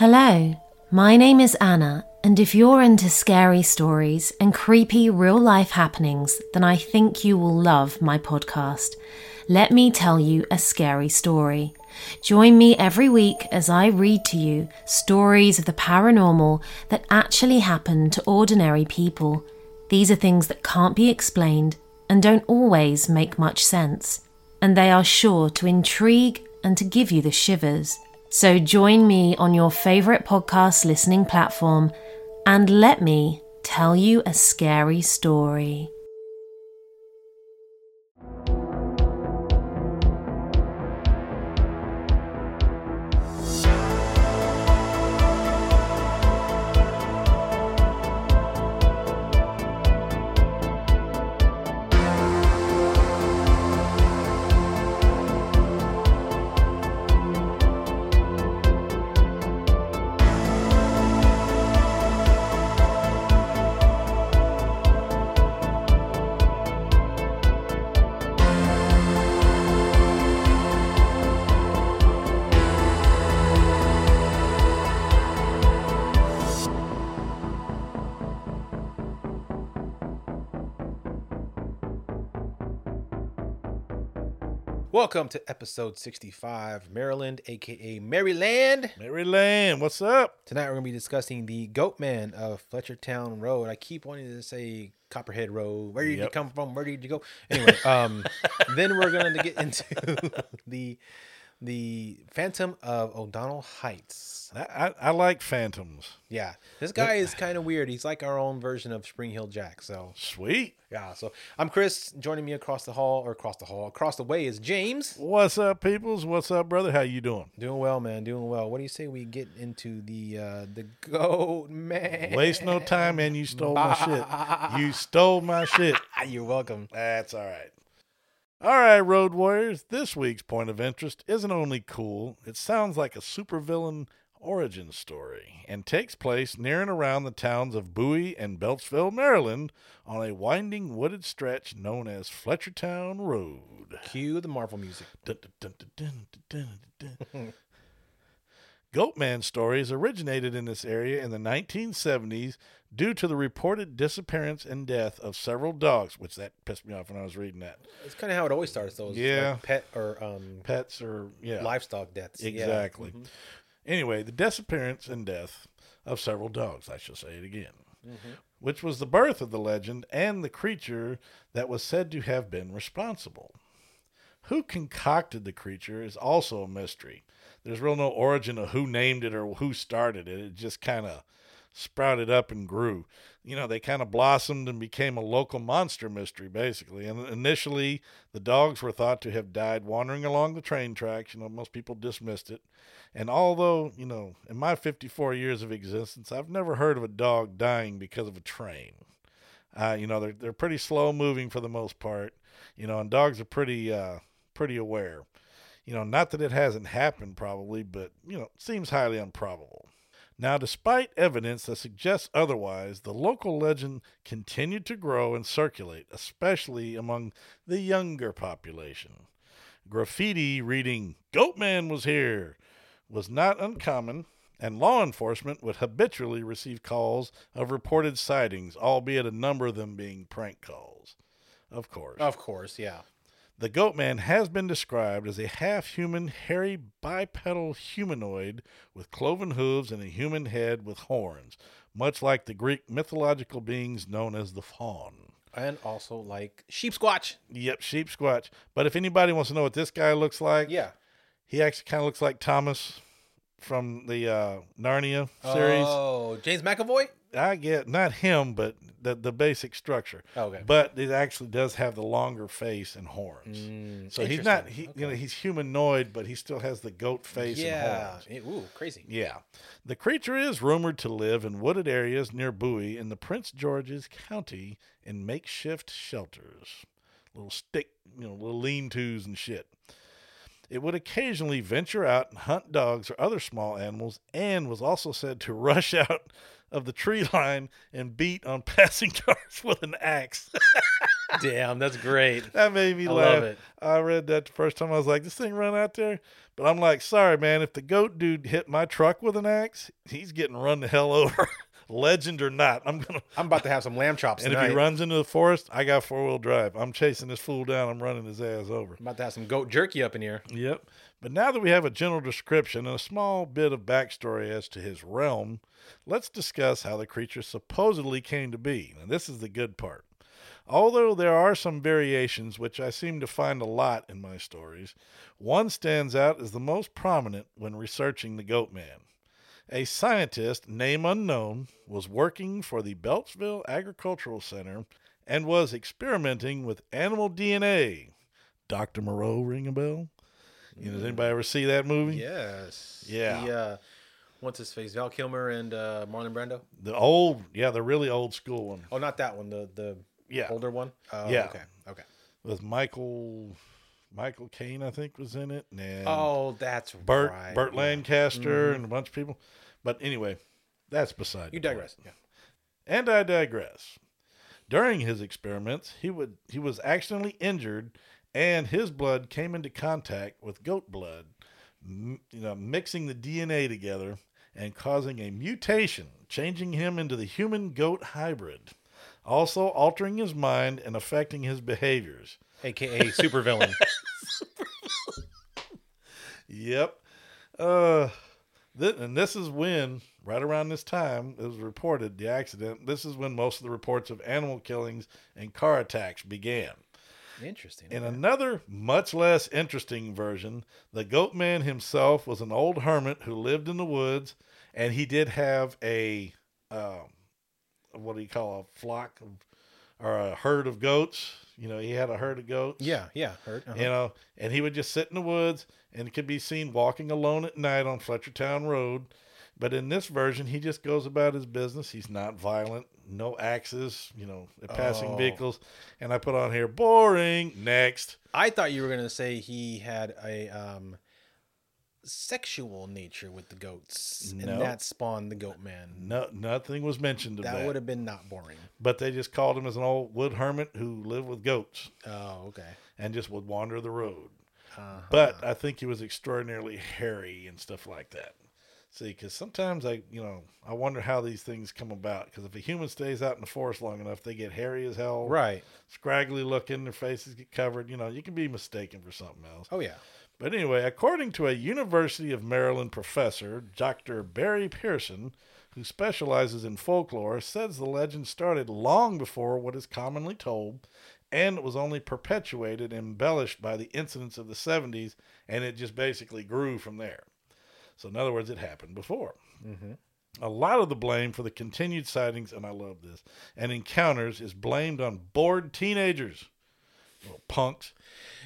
Hello, my name is Anna, and if you're into scary stories and creepy real life happenings, then I think you will love my podcast. Let me tell you a scary story. Join me every week as I read to you stories of the paranormal that actually happen to ordinary people. These are things that can't be explained and don't always make much sense, and they are sure to intrigue and to give you the shivers. So join me on your favorite podcast listening platform and let me tell you a scary story. Welcome to episode 65, Maryland, aka Maryland. Maryland, what's up? Tonight we're going to be discussing the Goat Man of Fletchertown Road. I keep wanting to say Copperhead Road. Where did you come from? Where did you go? Anyway, um, then we're going to get into the the Phantom of O'Donnell Heights. I, I, I like phantoms. Yeah, this guy is kind of weird. He's like our own version of Springheel Jack. So Sweet. yeah, so I'm Chris. Joining me across the hall or across the hall, across the way is James. What's up, peoples? What's up, brother? How you doing? Doing well, man. Doing well. What do you say we get into the uh the goat man? Waste no time, man. You stole my shit. You stole my shit. You're welcome. That's all right. All right, Road Warriors. This week's point of interest isn't only cool, it sounds like a supervillain origin story and takes place near and around the towns of Bowie and Beltsville, Maryland, on a winding wooded stretch known as Fletchertown Road. Cue the Marvel music. Dun, dun, dun. Goatman stories originated in this area in the 1970s due to the reported disappearance and death of several dogs, which that pissed me off when I was reading that. It's kind of how it always starts, though. Yeah. like pet or um Pets or yeah, livestock deaths. Yeah. exactly. Anyway, the disappearance and death of several dogs, I shall say it again, mm-hmm. which was the birth of the legend and the creature that was said to have been responsible. Who concocted the creature is also a mystery. There's real no origin of who named it or who started it. It just kind of sprouted up and grew. You know, they kind of blossomed and became a local monster mystery, basically. And initially, the dogs were thought to have died wandering along the train tracks. You know, most people dismissed it. And although, you know, in my 54 years of existence, I've never heard of a dog dying because of a train. Uh, you know, they're they're pretty slow moving for the most part. You know, and dogs are pretty uh, pretty aware. You know, not that it hasn't happened probably, but you know, seems highly improbable. Now, despite evidence that suggests otherwise, the local legend continued to grow and circulate, especially among the younger population. Graffiti reading "Goatman was here" was not uncommon, and law enforcement would habitually receive calls of reported sightings, albeit a number of them being prank calls. Of course. Of course, yeah. The Goatman has been described as a half human, hairy, bipedal humanoid with cloven hooves and a human head with horns, much like the Greek mythological beings known as the faun. And also like sheep squatch. Yep, sheep squatch. But if anybody wants to know what this guy looks like, Yeah. he actually kind of looks like Tumnus from the uh, Narnia series. Oh, James McAvoy. I get not him, but the the basic structure. Okay. But it actually does have the longer face and horns. Mm, so he's not he you know he's humanoid, but he still has the goat face and horns. It- ooh, crazy. Yeah. The creature is rumored to live in wooded areas near Bowie in the Prince George's County in makeshift shelters. Little stick, you know, little lean tos and shit. It would occasionally venture out and hunt dogs or other small animals and was also said to rush out of the tree line and beat on passing cars with an axe. Damn, that's great. That made me I laugh. love it. I read that the first time. I was like, "This thing run out there," but I'm like, "Sorry, man. If the goat dude hit my truck with an axe, he's getting run the hell over, legend or not. I'm gonna. I'm about to have some lamb chops And if he runs into the forest, I got four wheel drive. I'm chasing this fool down. I'm running his ass over. I'm about to have some goat jerky up in here. Yep. But now that we have a general description and a small bit of backstory as to his realm, let's discuss how the creature supposedly came to be. And this is the good part. Although there are some variations, which I seem to find a lot in my stories, one stands out as the most prominent when researching the Goat Man. A scientist, name unknown, was working for the Beltsville Agricultural Center and was experimenting with animal DNA. Dr. Moreau ring a bell? You know, does anybody ever see that movie? Yes. Yeah. The, uh, what's his face? Val Kilmer and uh, Marlon Brando. The old, yeah, the really old school one. Oh, not that one. The the Yeah. older one. Oh, Yeah. Okay. Okay. With Michael Michael Caine, I think, was in it. And Oh, that's Burt right. Burt yeah. Lancaster mm-hmm. and a bunch of people. But anyway, that's beside You digress. Yeah. And I digress. During his experiments, he would he was accidentally injured, and his blood came into contact with goat blood, m- you know, mixing the DNA together and causing a mutation, changing him into the human goat hybrid, also altering his mind and affecting his behaviors. AKA supervillain. Yep. Uh, th- and this is when, right around this time, it was reported the accident. This is when most of the reports of animal killings and car attacks began. Interesting. In another, much less interesting version, the goat man himself was an old hermit who lived in the woods, and he did have a, um, what do you call a flock of, or a herd of goats. You know, he had a herd of goats yeah. Yeah. Heard. Uh-huh. you know, and he would just sit in the woods and could be seen walking alone at night on Fletchertown Road. But in this version, he just goes about his business. He's not violent, no axes, you know, passing Oh. vehicles. And I put on here, boring. Next. I thought you were gonna say he had a um, sexual nature with the goats, No. and that spawned the goat man. No, nothing was mentioned of That that. would have been not boring. But they just called him as an old wood hermit who lived with goats Oh, okay. and just would wander the road. Uh, But I think he was extraordinarily hairy and stuff like that. See, because sometimes I, you know, I wonder how these things come about. Because if a human stays out in the forest long enough, they get hairy as hell, right. scraggly looking, their faces get covered. You know, you can be mistaken for something else. Oh yeah. But anyway, according to a University of Maryland professor, Dr. Barry Pearson, who specializes in folklore, says the legend started long before what is commonly told, and it was only perpetuated and embellished by the incidents of the 70s, and it just basically grew from there. So, in other words, it happened before. Mm-hmm. A lot of the blame for the continued sightings, and I love this, and encounters is blamed on bored teenagers, little punks,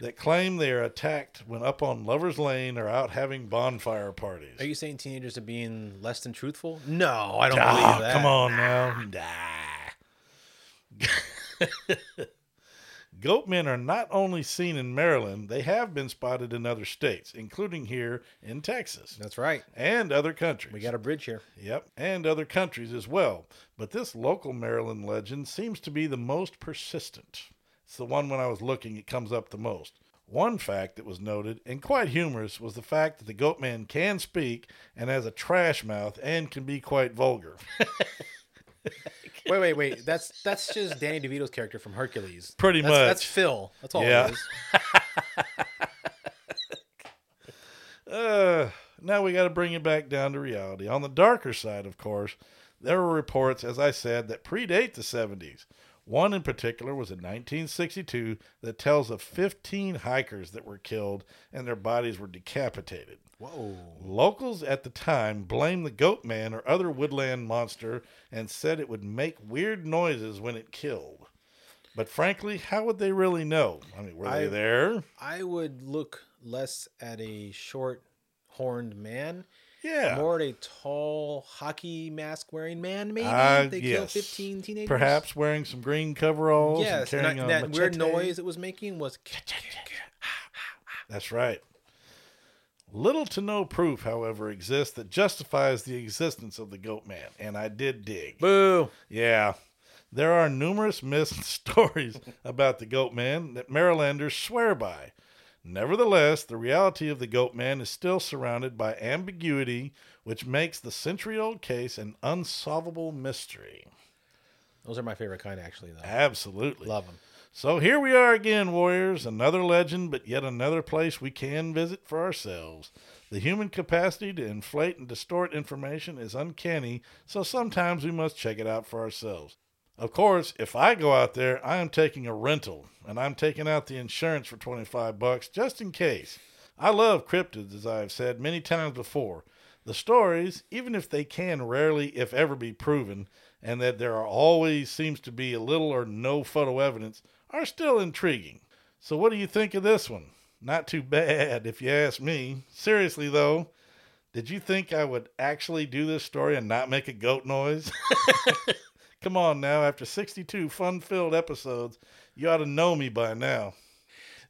that claim they are attacked when up on Lover's Lane or out having bonfire parties. Are you saying teenagers are being less than truthful? No, I don't Ah, believe that. Come on now. Nah. Goatmen are not only seen in Maryland, they have been spotted in other states, including here in Texas That's right. and other countries. We got a bridge here. Yep, and other countries as well. But this local Maryland legend seems to be the most persistent. It's the one when I was looking, it comes up the most. One fact that was noted, and quite humorous, was the fact that the goat man can speak and has a trash mouth and can be quite vulgar. Wait, wait, wait. That's that's just Danny DeVito's character from Hercules. Pretty That's, much. That's Phil. That's all Yeah. it is. Uh, now we got to bring it back down to reality. On the darker side, of course, there were reports, as I said, that predate the 70s. One in particular was in 1962 that tells of 15 hikers that were killed and their bodies were decapitated. Whoa. Locals at the time blamed the goat man or other woodland monster and said it would make weird noises when it killed. But frankly, how would they really know? I mean, were they I- there? I would look less at a short horned man, Yeah. more a tall hockey mask wearing man, maybe. Uh, they kill yes. 15 teenagers. Perhaps wearing some green coveralls. Yes, and carrying that, a that weird noise it was making was. That's right. Little to no proof, however, exists that justifies the existence of the goat man, and I did dig. Boo. Yeah. There are numerous myths and stories about the Goat Man that Marylanders swear by. Nevertheless, the reality of the Goat Man is still surrounded by ambiguity, which makes the century old case an unsolvable mystery. Those are my favorite kind, actually. Though. Absolutely. Love them. So here we are again, warriors. Another legend, but yet another place we can visit for ourselves. The human capacity to inflate and distort information is uncanny, so sometimes we must check it out for ourselves. Of course, if I go out there, I am taking a rental, and I'm taking out the insurance for 25 bucks just in case. I love cryptids, as I have said many times before. The stories, even if they can rarely, if ever, be proven, and that there are always seems to be a little or no photo evidence, are still intriguing. So, what do you think of this one? Not too bad, if you ask me. Seriously, though, did you think I would actually do this story and not make a goat noise? Come on now, after 62 fun filled episodes, you ought to know me by now.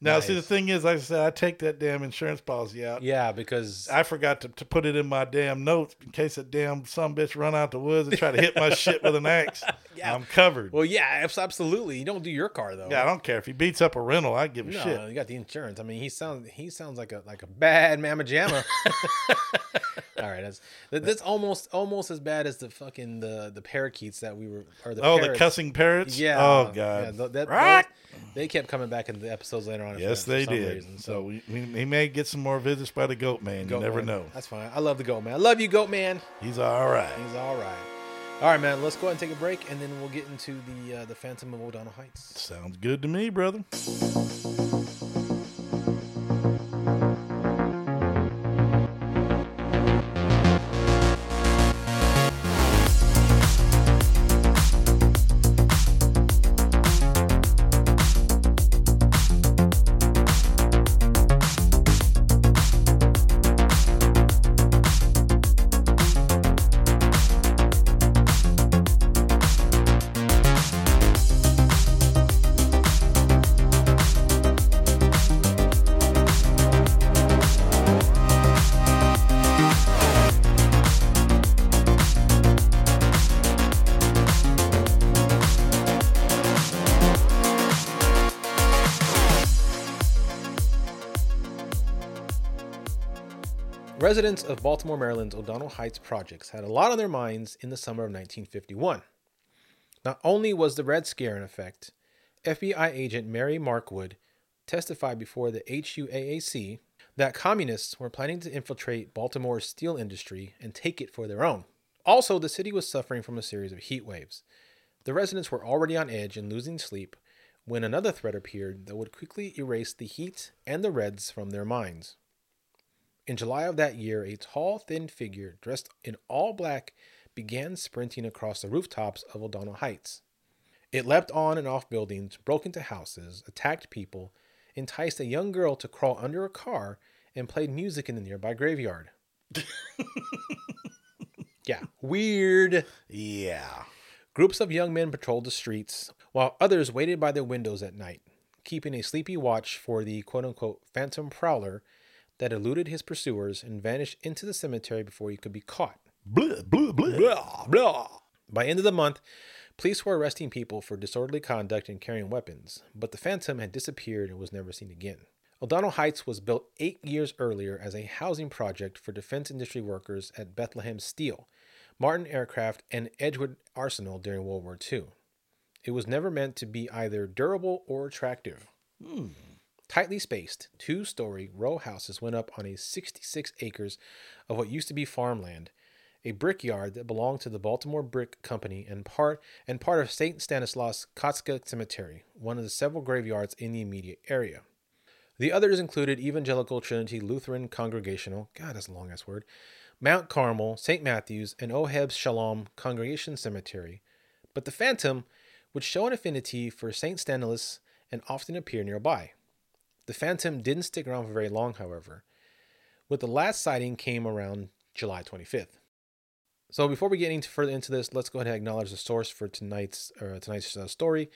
Now, see, the thing is, like I said, I take that damn insurance policy out. Yeah, because I forgot to, to put it in my damn notes in case that damn some bitch run out the woods and try to hit my shit with an axe. Yeah. I'm covered. well, yeah, absolutely. You don't do your car though. yeah, I don't care if he beats up a rental. I give a No, shit. you got the insurance. I mean, he sounds he sounds like a like a bad mamma jamma. All right, that's that- that's almost almost as bad as the fucking the the parakeets that we were or the Oh, the cussing parrots. Yeah. Oh Yeah, god. th- that, Right. those- they kept coming back in the episodes later on. yes, they did. reason. so we, we, he may get some more visits by the goat man. Goat you never man. know. That's fine. I love the goat man. I love you, goat man. He's all right. He's all right. All right, man. Let's go ahead and take a break, and then we'll get into the uh, the Phantom of O'Donnell Heights. Sounds good to me, brother. Residents of Baltimore, Maryland's O'Donnell Heights projects had a lot on their minds in the summer of 1951. Not only was the Red Scare in effect, FBI agent Mary Markward testified before the HUAC that communists were planning to infiltrate Baltimore's steel industry and take it for their own. Also, the city was suffering from a series of heat waves. The residents were already on edge and losing sleep when another threat appeared that would quickly erase the heat and the Reds from their minds. In July of that year, a tall, thin figure dressed in all black began sprinting across the rooftops of O'Donnell Heights. It leapt on and off buildings, broke into houses, attacked people, enticed a young girl to crawl under a car, and played music in the nearby graveyard. yeah, weird. Yeah. Groups of young men patrolled the streets, while others waited by their windows at night, keeping a sleepy watch for the quote unquote phantom prowler that eluded his pursuers and vanished into the cemetery before he could be caught. Blah, blah, blah. Blah, blah. By end of the month, police were arresting people for disorderly conduct and carrying weapons, but the phantom had disappeared and was never seen again. O'Donnell Heights was built eight years earlier as a housing project for defense industry workers at Bethlehem Steel, Martin Aircraft, and Edgewood Arsenal during World War II. It was never meant to be either durable or attractive. Hmm. Tightly spaced, two story row houses went up on a 66 acres of what used to be farmland, a brickyard that belonged to the Baltimore Brick Company and part and part of St. Stanislaus Kostka Cemetery, one of the several graveyards in the immediate area. The others included Evangelical Trinity Lutheran Congregational, God, that's a long ass word, Mount Carmel, St. Matthew's, and Oheb Shalom Congregation Cemetery. But the Phantom would show an affinity for St. Stanislaus and often appear nearby. The Phantom didn't stick around for very long, however, with the last sighting came around July 25th. So before we get into further into this, let's go ahead and acknowledge the source for tonight's uh, tonight's uh, story.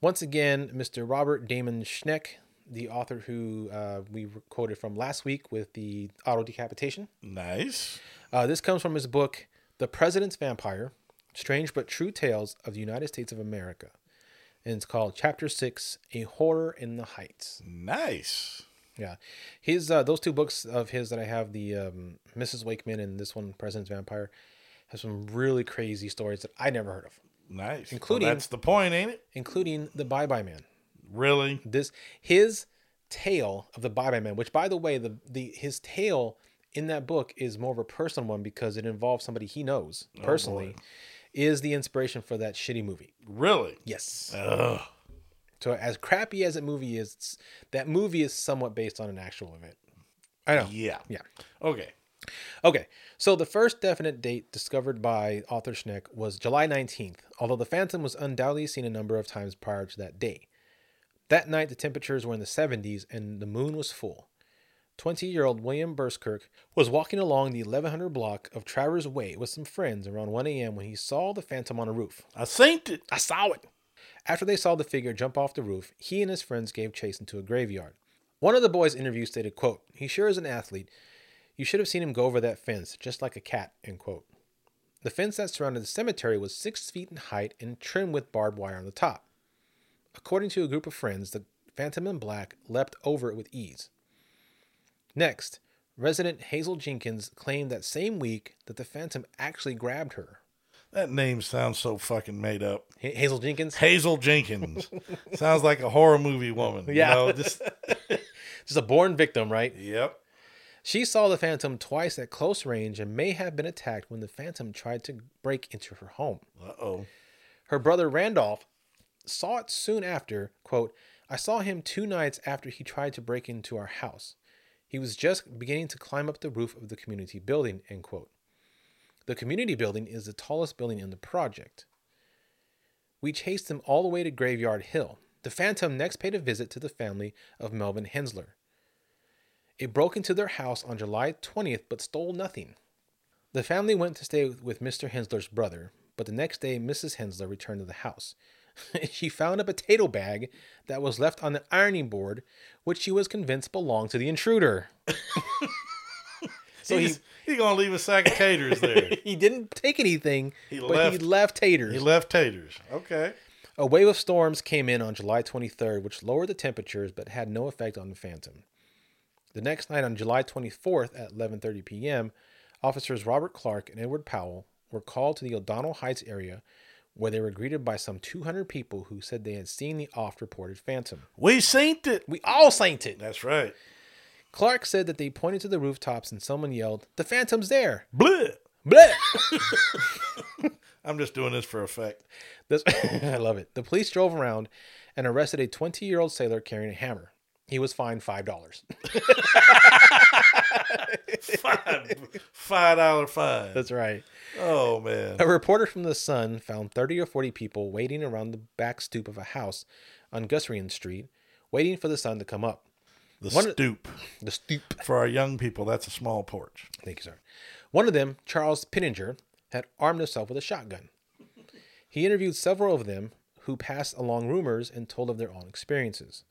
Once again, Mr. Robert Damon Schneck, the author who uh, we quoted from last week with the auto decapitation. Nice. Uh, this comes from his book, The President's Vampire Strange but True Tales of the United States of America. And it's called Chapter 6 A Horror in the Heights. Nice. Yeah. His uh, those two books of his that I have, the um, Mrs. Wakeman and this one, President's Vampire, have some really crazy stories that I never heard of, Nice. Including- Well, that's the point, ain't it? including the Bye Bye Man. Really? This his tale of the Bye Bye Man, which by the way, the the his tale in that book is more of a personal one because it involves somebody he knows personally, is the inspiration for that shitty movie. Really? Yes. Ugh. So as crappy as that movie is, it's- that movie is somewhat based on an actual event. I know. Yeah. Yeah. Okay. Okay, so the first definite date discovered by author Schneck was July 19th, although the Phantom was undoubtedly seen a number of times prior to that day. That night, the temperatures were in the 70s and the moon was full. 20 year old William Burskirk was walking along the 1100 block of Travers Way with some friends around 1 a.m. when he saw the Phantom on a roof. I synced it. I saw it. After they saw the figure jump off the roof, he and his friends gave chase into a graveyard. One of the boys interviewed stated, quote, He sure is an athlete. You should have seen him go over that fence, just like a cat, end quote. The fence that surrounded the cemetery was six feet in height and trimmed with barbed wire on the top. According to a group of friends, the Phantom in Black leapt over it with ease. Next, resident Hazel Jenkins claimed that same week that the Phantom actually grabbed her. That name sounds so fucking made up. Ha- Hazel Jenkins? Hazel Jenkins. sounds like a horror movie woman. Yeah. You know, just, Just a born victim, right? yep. She saw the Phantom twice at close range and may have been attacked when the Phantom tried to break into her home. Uh oh. Her brother Randolph saw it soon after, quote, I saw him two nights after he tried to break into our house. He was just beginning to climb up the roof of the community building, end quote. The community building is the tallest building in the project. We chased him all the way to Graveyard Hill. The Phantom next paid a visit to the family of Melvin Hensler. It broke into their house on July 20th but stole nothing. The family went to stay with Mr. Hensler's brother, but the next day Mrs. Hensler returned to the house. she found a potato bag that was left on the ironing board, which she was convinced belonged to the intruder. so he, He's, he gonna leave a sack of taters there. he didn't take anything, He but he left- left taters. he left taters. Okay. A wave of storms came in on July 23rd, which lowered the temperatures but had no effect on the Phantom. The next night, on July 24th at 11:30 p.m., officers Robert Clark and Edward Powell were called to the O'Donnell Heights area, where they were greeted by some 200 people who said they had seen the oft-reported Phantom. We synced it. We all saint it. That's right. Clark said that they pointed to the rooftops and someone yelled, "The Phantom's there!" Bleh. Bleh! I'm just doing this for effect. This, I love it. The police drove around and arrested a 20 year old sailor carrying a hammer. He was fined $5. Five, five dollar fine. That's right. Oh man. A reporter from The Sun found 30 or 40 people waiting around the back stoop of a house on Gusryan Street, waiting for the sun to come up. The One- stoop. The stoop. For our young people, that's a small porch. Thank you, sir. One of them, Charles Pinninger, had armed himself with a shotgun. He interviewed several of them who passed along rumors and told of their own experiences.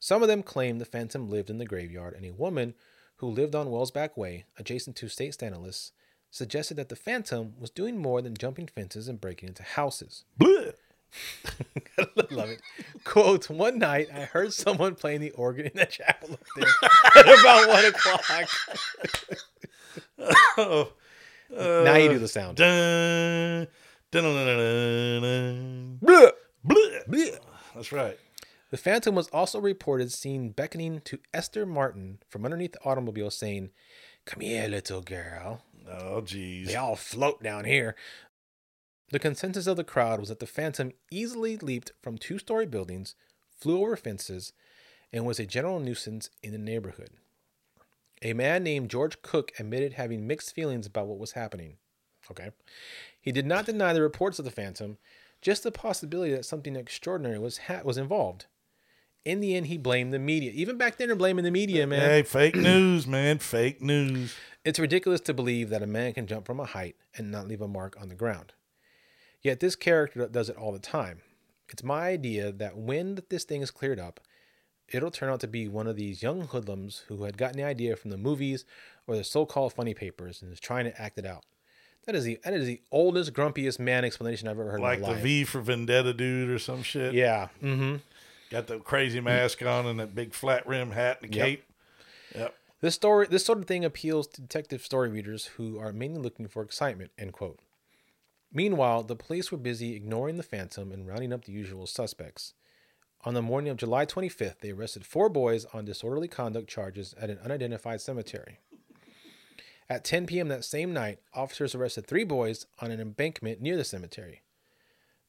Some of them claimed the Phantom lived in the graveyard, and a woman who lived on Wellsback Way, adjacent to State Stanless, suggested that the Phantom was doing more than jumping fences and breaking into houses. Love it. Quote, one night I heard someone playing the organ in the chapel up there at about one o'clock. Oh. now you do the uh, sound. Dun, dun, dun, dun, dun, dun. Bleh. Bleh. Bleh. That's right. The Phantom was also reported seen beckoning to Esther Martin from underneath the automobile, saying, Come here, little girl. Oh geez. They all float down here. The consensus of the crowd was that the Phantom easily leaped from two story buildings, flew over fences, and was a general nuisance in the neighborhood. A man named George Cook admitted having mixed feelings about what was happening. Okay. He did not deny the reports of the Phantom, just the possibility that something extraordinary was ha- was involved. In the end, he blamed the media. Even back then, they're blaming the media, man. Hey, fake news, man. Fake news. It's ridiculous to believe that a man can jump from a height and not leave a mark on the ground. Yet this character does it all the time. It's my idea that when this thing is cleared up, it'll turn out to be one of these young hoodlums who had gotten the idea from the movies or the so called funny papers and is trying to act it out. That is the that is the oldest, grumpiest man explanation I've ever heard Like in my the. V for Vendetta dude or some shit. yeah. Mm-hmm. Got the crazy mask on and that big flat rim hat and Yep. cape. Yep. This story, this sort of thing appeals to detective story readers who are mainly looking for excitement. End quote. Meanwhile, the police were busy ignoring the phantom and rounding up the usual suspects. On the morning of July 25th, they arrested four boys on disorderly conduct charges at an unidentified cemetery. At 10 p.m. that same night, officers arrested three boys on an embankment near the cemetery.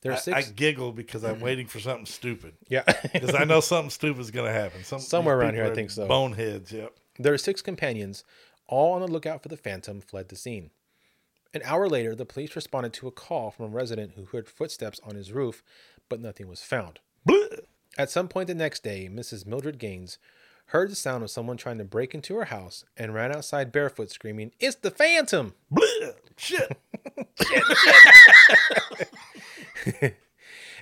There are I, six. I giggle because I'm waiting for something stupid. yeah. Because I know something stupid is going to happen. Some, Somewhere around here, I think so. Boneheads, yep. Their six companions, all on the lookout for the phantom, fled the scene. An hour later, the police responded to a call from a resident who heard footsteps on his roof, but nothing was found. At some point the next day, Mrs. Mildred Gaines heard the sound of someone trying to break into her house and ran outside barefoot, screaming, It's the phantom! Bleh. Shit.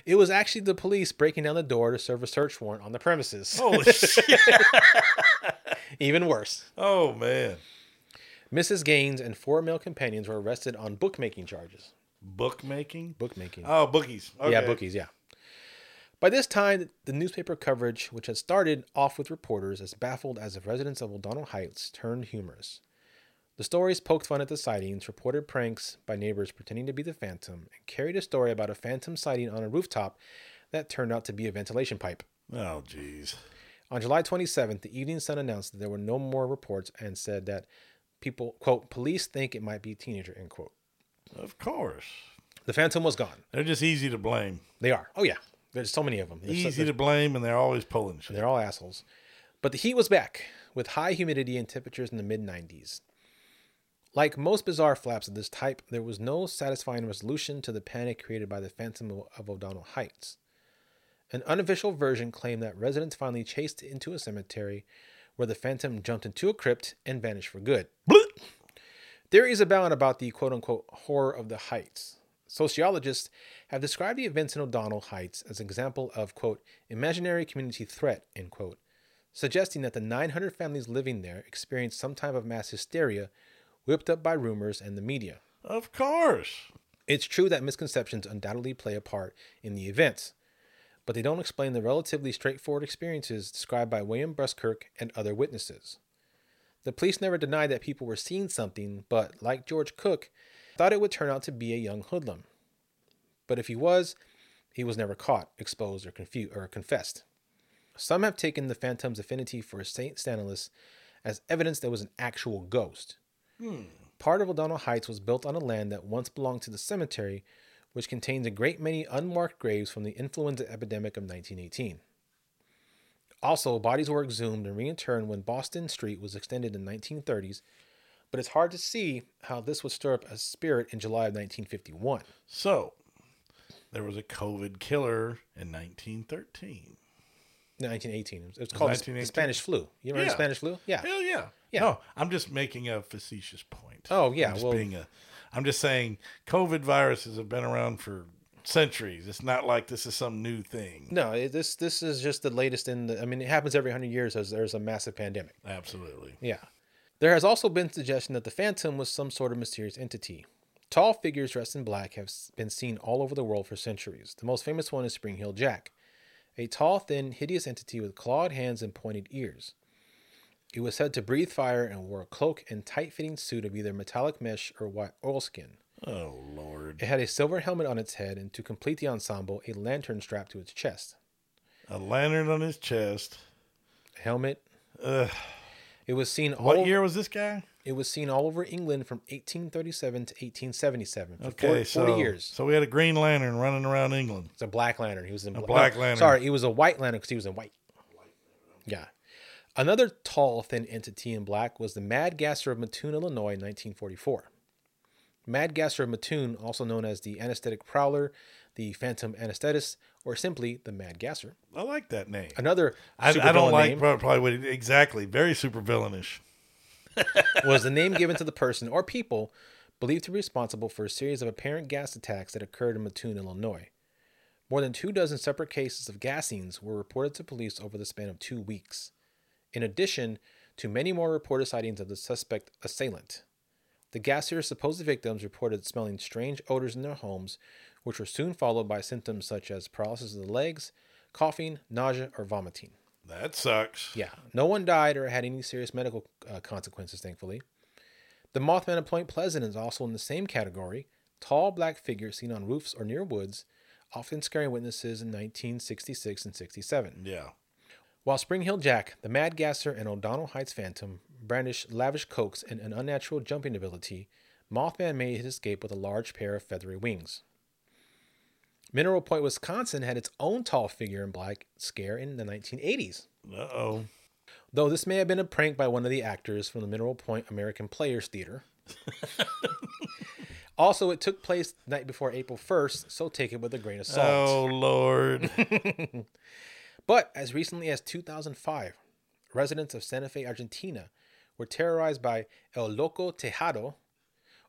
It was actually the police breaking down the door to serve a search warrant on the premises. Holy shit. Even worse. Oh, man. Mrs. Gaines and four male companions were arrested on bookmaking charges. Bookmaking? Bookmaking. Oh, bookies. Okay. Yeah, bookies, yeah. By this time, the newspaper coverage, which had started off with reporters as baffled as the residents of O'Donnell Heights, turned humorous. The stories poked fun at the sightings, reported pranks by neighbors pretending to be the phantom, and carried a story about a phantom sighting on a rooftop that turned out to be a ventilation pipe. Oh, jeez. On July 27th, the Evening Sun announced that there were no more reports and said that people, quote, police think it might be a teenager, end quote. Of course. The phantom was gone. They're just easy to blame. They are. Oh, yeah. There's so many of them. There's so- Easy to blame, and they're always pulling shit. They're all assholes. But the heat was back, with high humidity and temperatures in the mid 90s. Like most bizarre flaps of this type, there was no satisfying resolution to the panic created by the Phantom of- O'Donnell Heights. An unofficial version claimed that residents finally chased into a cemetery where the Phantom jumped into a crypt and vanished for good. Theories abound about the quote unquote horror of the Heights. Sociologists have described the events in O'Donnell Heights as an example of quote imaginary community threat, end quote, suggesting that the 900 families living there experienced some type of mass hysteria whipped up by rumors and the media. Of course. It's true that misconceptions undoubtedly play a part in the events, but they don't explain the relatively straightforward experiences described by William Bruskirk and other witnesses. The police never denied that people were seeing something, but, like George Cook, thought it would turn out to be a young hoodlum. But if he was, he was never caught, exposed, or, confu- or confessed. Some have taken the phantom's affinity for St. Stanislaus as evidence there was an actual ghost. Part of O'Donnell Heights was built on a land that once belonged to the cemetery, which contains a great many unmarked graves from the influenza epidemic of 1918. Also, bodies were exhumed and reinterred when Boston Street was extended in the 1930s, but it's hard to see how this would stir up a spirit in July of 1951. So, there was a COVID killer in 1913. 1918. It was called the Spanish flu. You remember Yeah. the Spanish flu? Yeah. Hell yeah. Yeah. No, I'm just making a facetious point. Oh, yeah, I'm just well- being a, I'm just saying COVID viruses have been around for centuries. It's not like this is some new thing. No, it, this this is just the latest in the. I mean, it happens every hundred years as there's a massive pandemic. Absolutely. Yeah. There has also been suggestion that the Phantom was some sort of mysterious entity. Tall figures dressed in black have been seen all over the world for centuries. The most famous one is Springheel Jack, a tall, thin, hideous entity with clawed hands and pointed ears. It was said to breathe fire and wore a cloak and tight fitting suit of either metallic mesh or white oilskin. Oh Lord. It had a silver helmet on its head and to complete the ensemble, a lantern strapped to its chest. A lantern on his chest. Helmet. Ugh. It was seen all What year was this guy? It was seen all over England from 1837 to 1877. Okay, 40, so 40 years. So we had a green lantern running around England. It's a black lantern. He was in A bla- black lantern. Sorry, he was a white lantern because he was in white. Yeah. Another tall, thin entity in black was the Mad Gasser of Mattoon, Illinois, in 1944. Mad Gasser of Mattoon, also known as the anesthetic prowler, the phantom anesthetist, or simply the Mad Gasser. I like that name. Another I, I don't like name probably what it, exactly. Very super villainish. was the name given to the person or people believed to be responsible for a series of apparent gas attacks that occurred in Mattoon, Illinois. More than two dozen separate cases of gassings were reported to police over the span of two weeks, in addition to many more reported sightings of the suspect assailant. The Gasser's supposed victims reported smelling strange odors in their homes, which were soon followed by symptoms such as paralysis of the legs, coughing, nausea, or vomiting. That sucks. Yeah, no one died or had any serious medical uh, consequences, thankfully. The Mothman of Point Pleasant is also in the same category. Tall black figure seen on roofs or near woods, often scaring witnesses in 1966 and 67. Yeah. While Springheel Jack, the Mad Gasser, and O'Donnell Heights Phantom brandished lavish coats and an unnatural jumping ability, Mothman made his escape with a large pair of feathery wings. Mineral Point, Wisconsin had its own tall figure in black scare in the 1980s. Uh oh. Though this may have been a prank by one of the actors from the Mineral Point American Players Theater. also, it took place the night before April 1st, so take it with a grain of salt. Oh Lord. But as recently as 2005, residents of Santa Fe, Argentina were terrorized by El Loco Tejado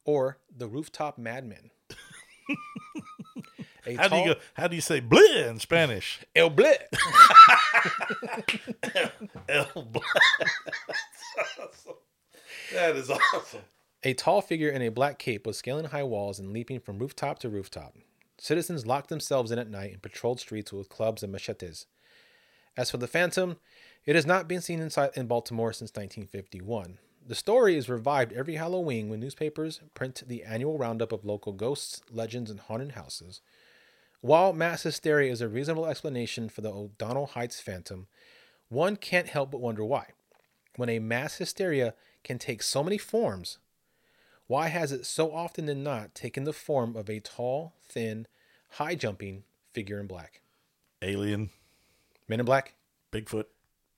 or the Rooftop madman. How do you go? How do you say bleh in Spanish? El. El bleh. Awesome. That is awesome. A tall figure in a black cape was scaling high walls and leaping from rooftop to rooftop. Citizens locked themselves in at night and patrolled streets with clubs and machetes. As for the Phantom, it has not been seen inside in Baltimore since 1951. The story is revived every Halloween when newspapers print the annual roundup of local ghosts, legends, and haunted houses. While mass hysteria is a reasonable explanation for the O'Donnell Heights Phantom, one can't help but wonder why. When a mass hysteria can take so many forms, why has it so often than not taken the form of a tall, thin, high jumping figure in black? Alien, Men in Black? Bigfoot,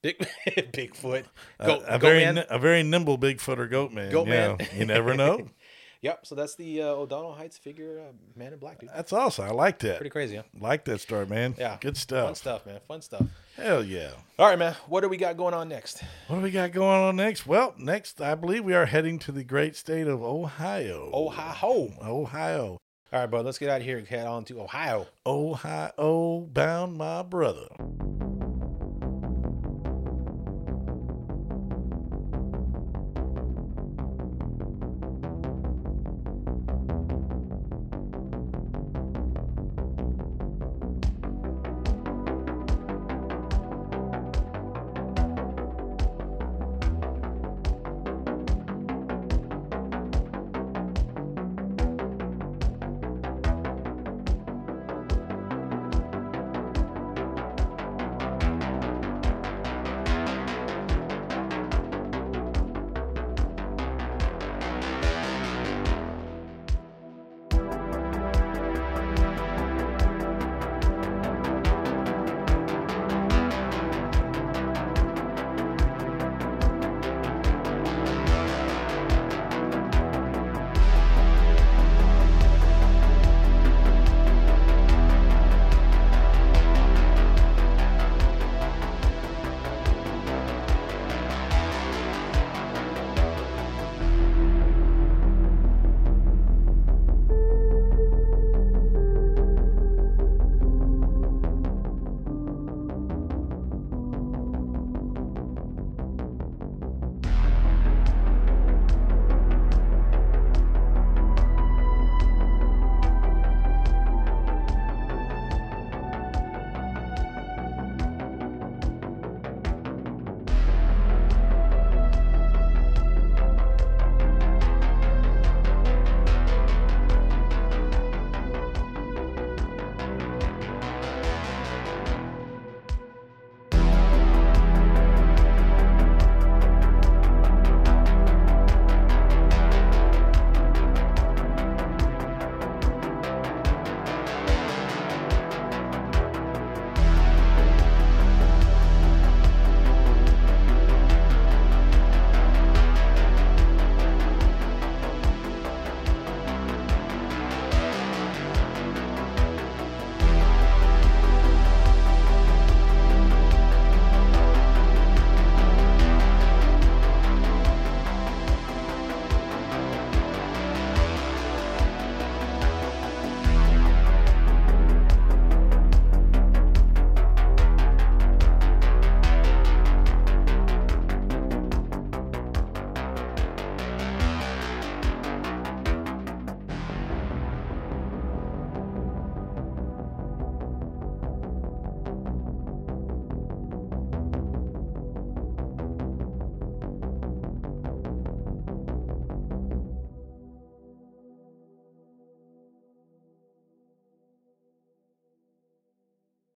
Big Bigfoot. a, Go, a go very man. a very nimble Bigfoot or goat man. Goat yeah. man. You never know. Yep, so that's the uh, O'Donnell Heights figure, uh, Man in Black, dude. That's awesome. I like that. Pretty crazy, huh? Like that story, man. Yeah. Good stuff. Fun stuff. stuff, man. Fun stuff. Hell yeah. All right, man. What do we got going on next? What do we got going on next? Well, next, I believe we are heading to the great state of Ohio. Ohio. Ohio. All right, bud. Let's get out of here and head on to Ohio. Ohio bound, my brother.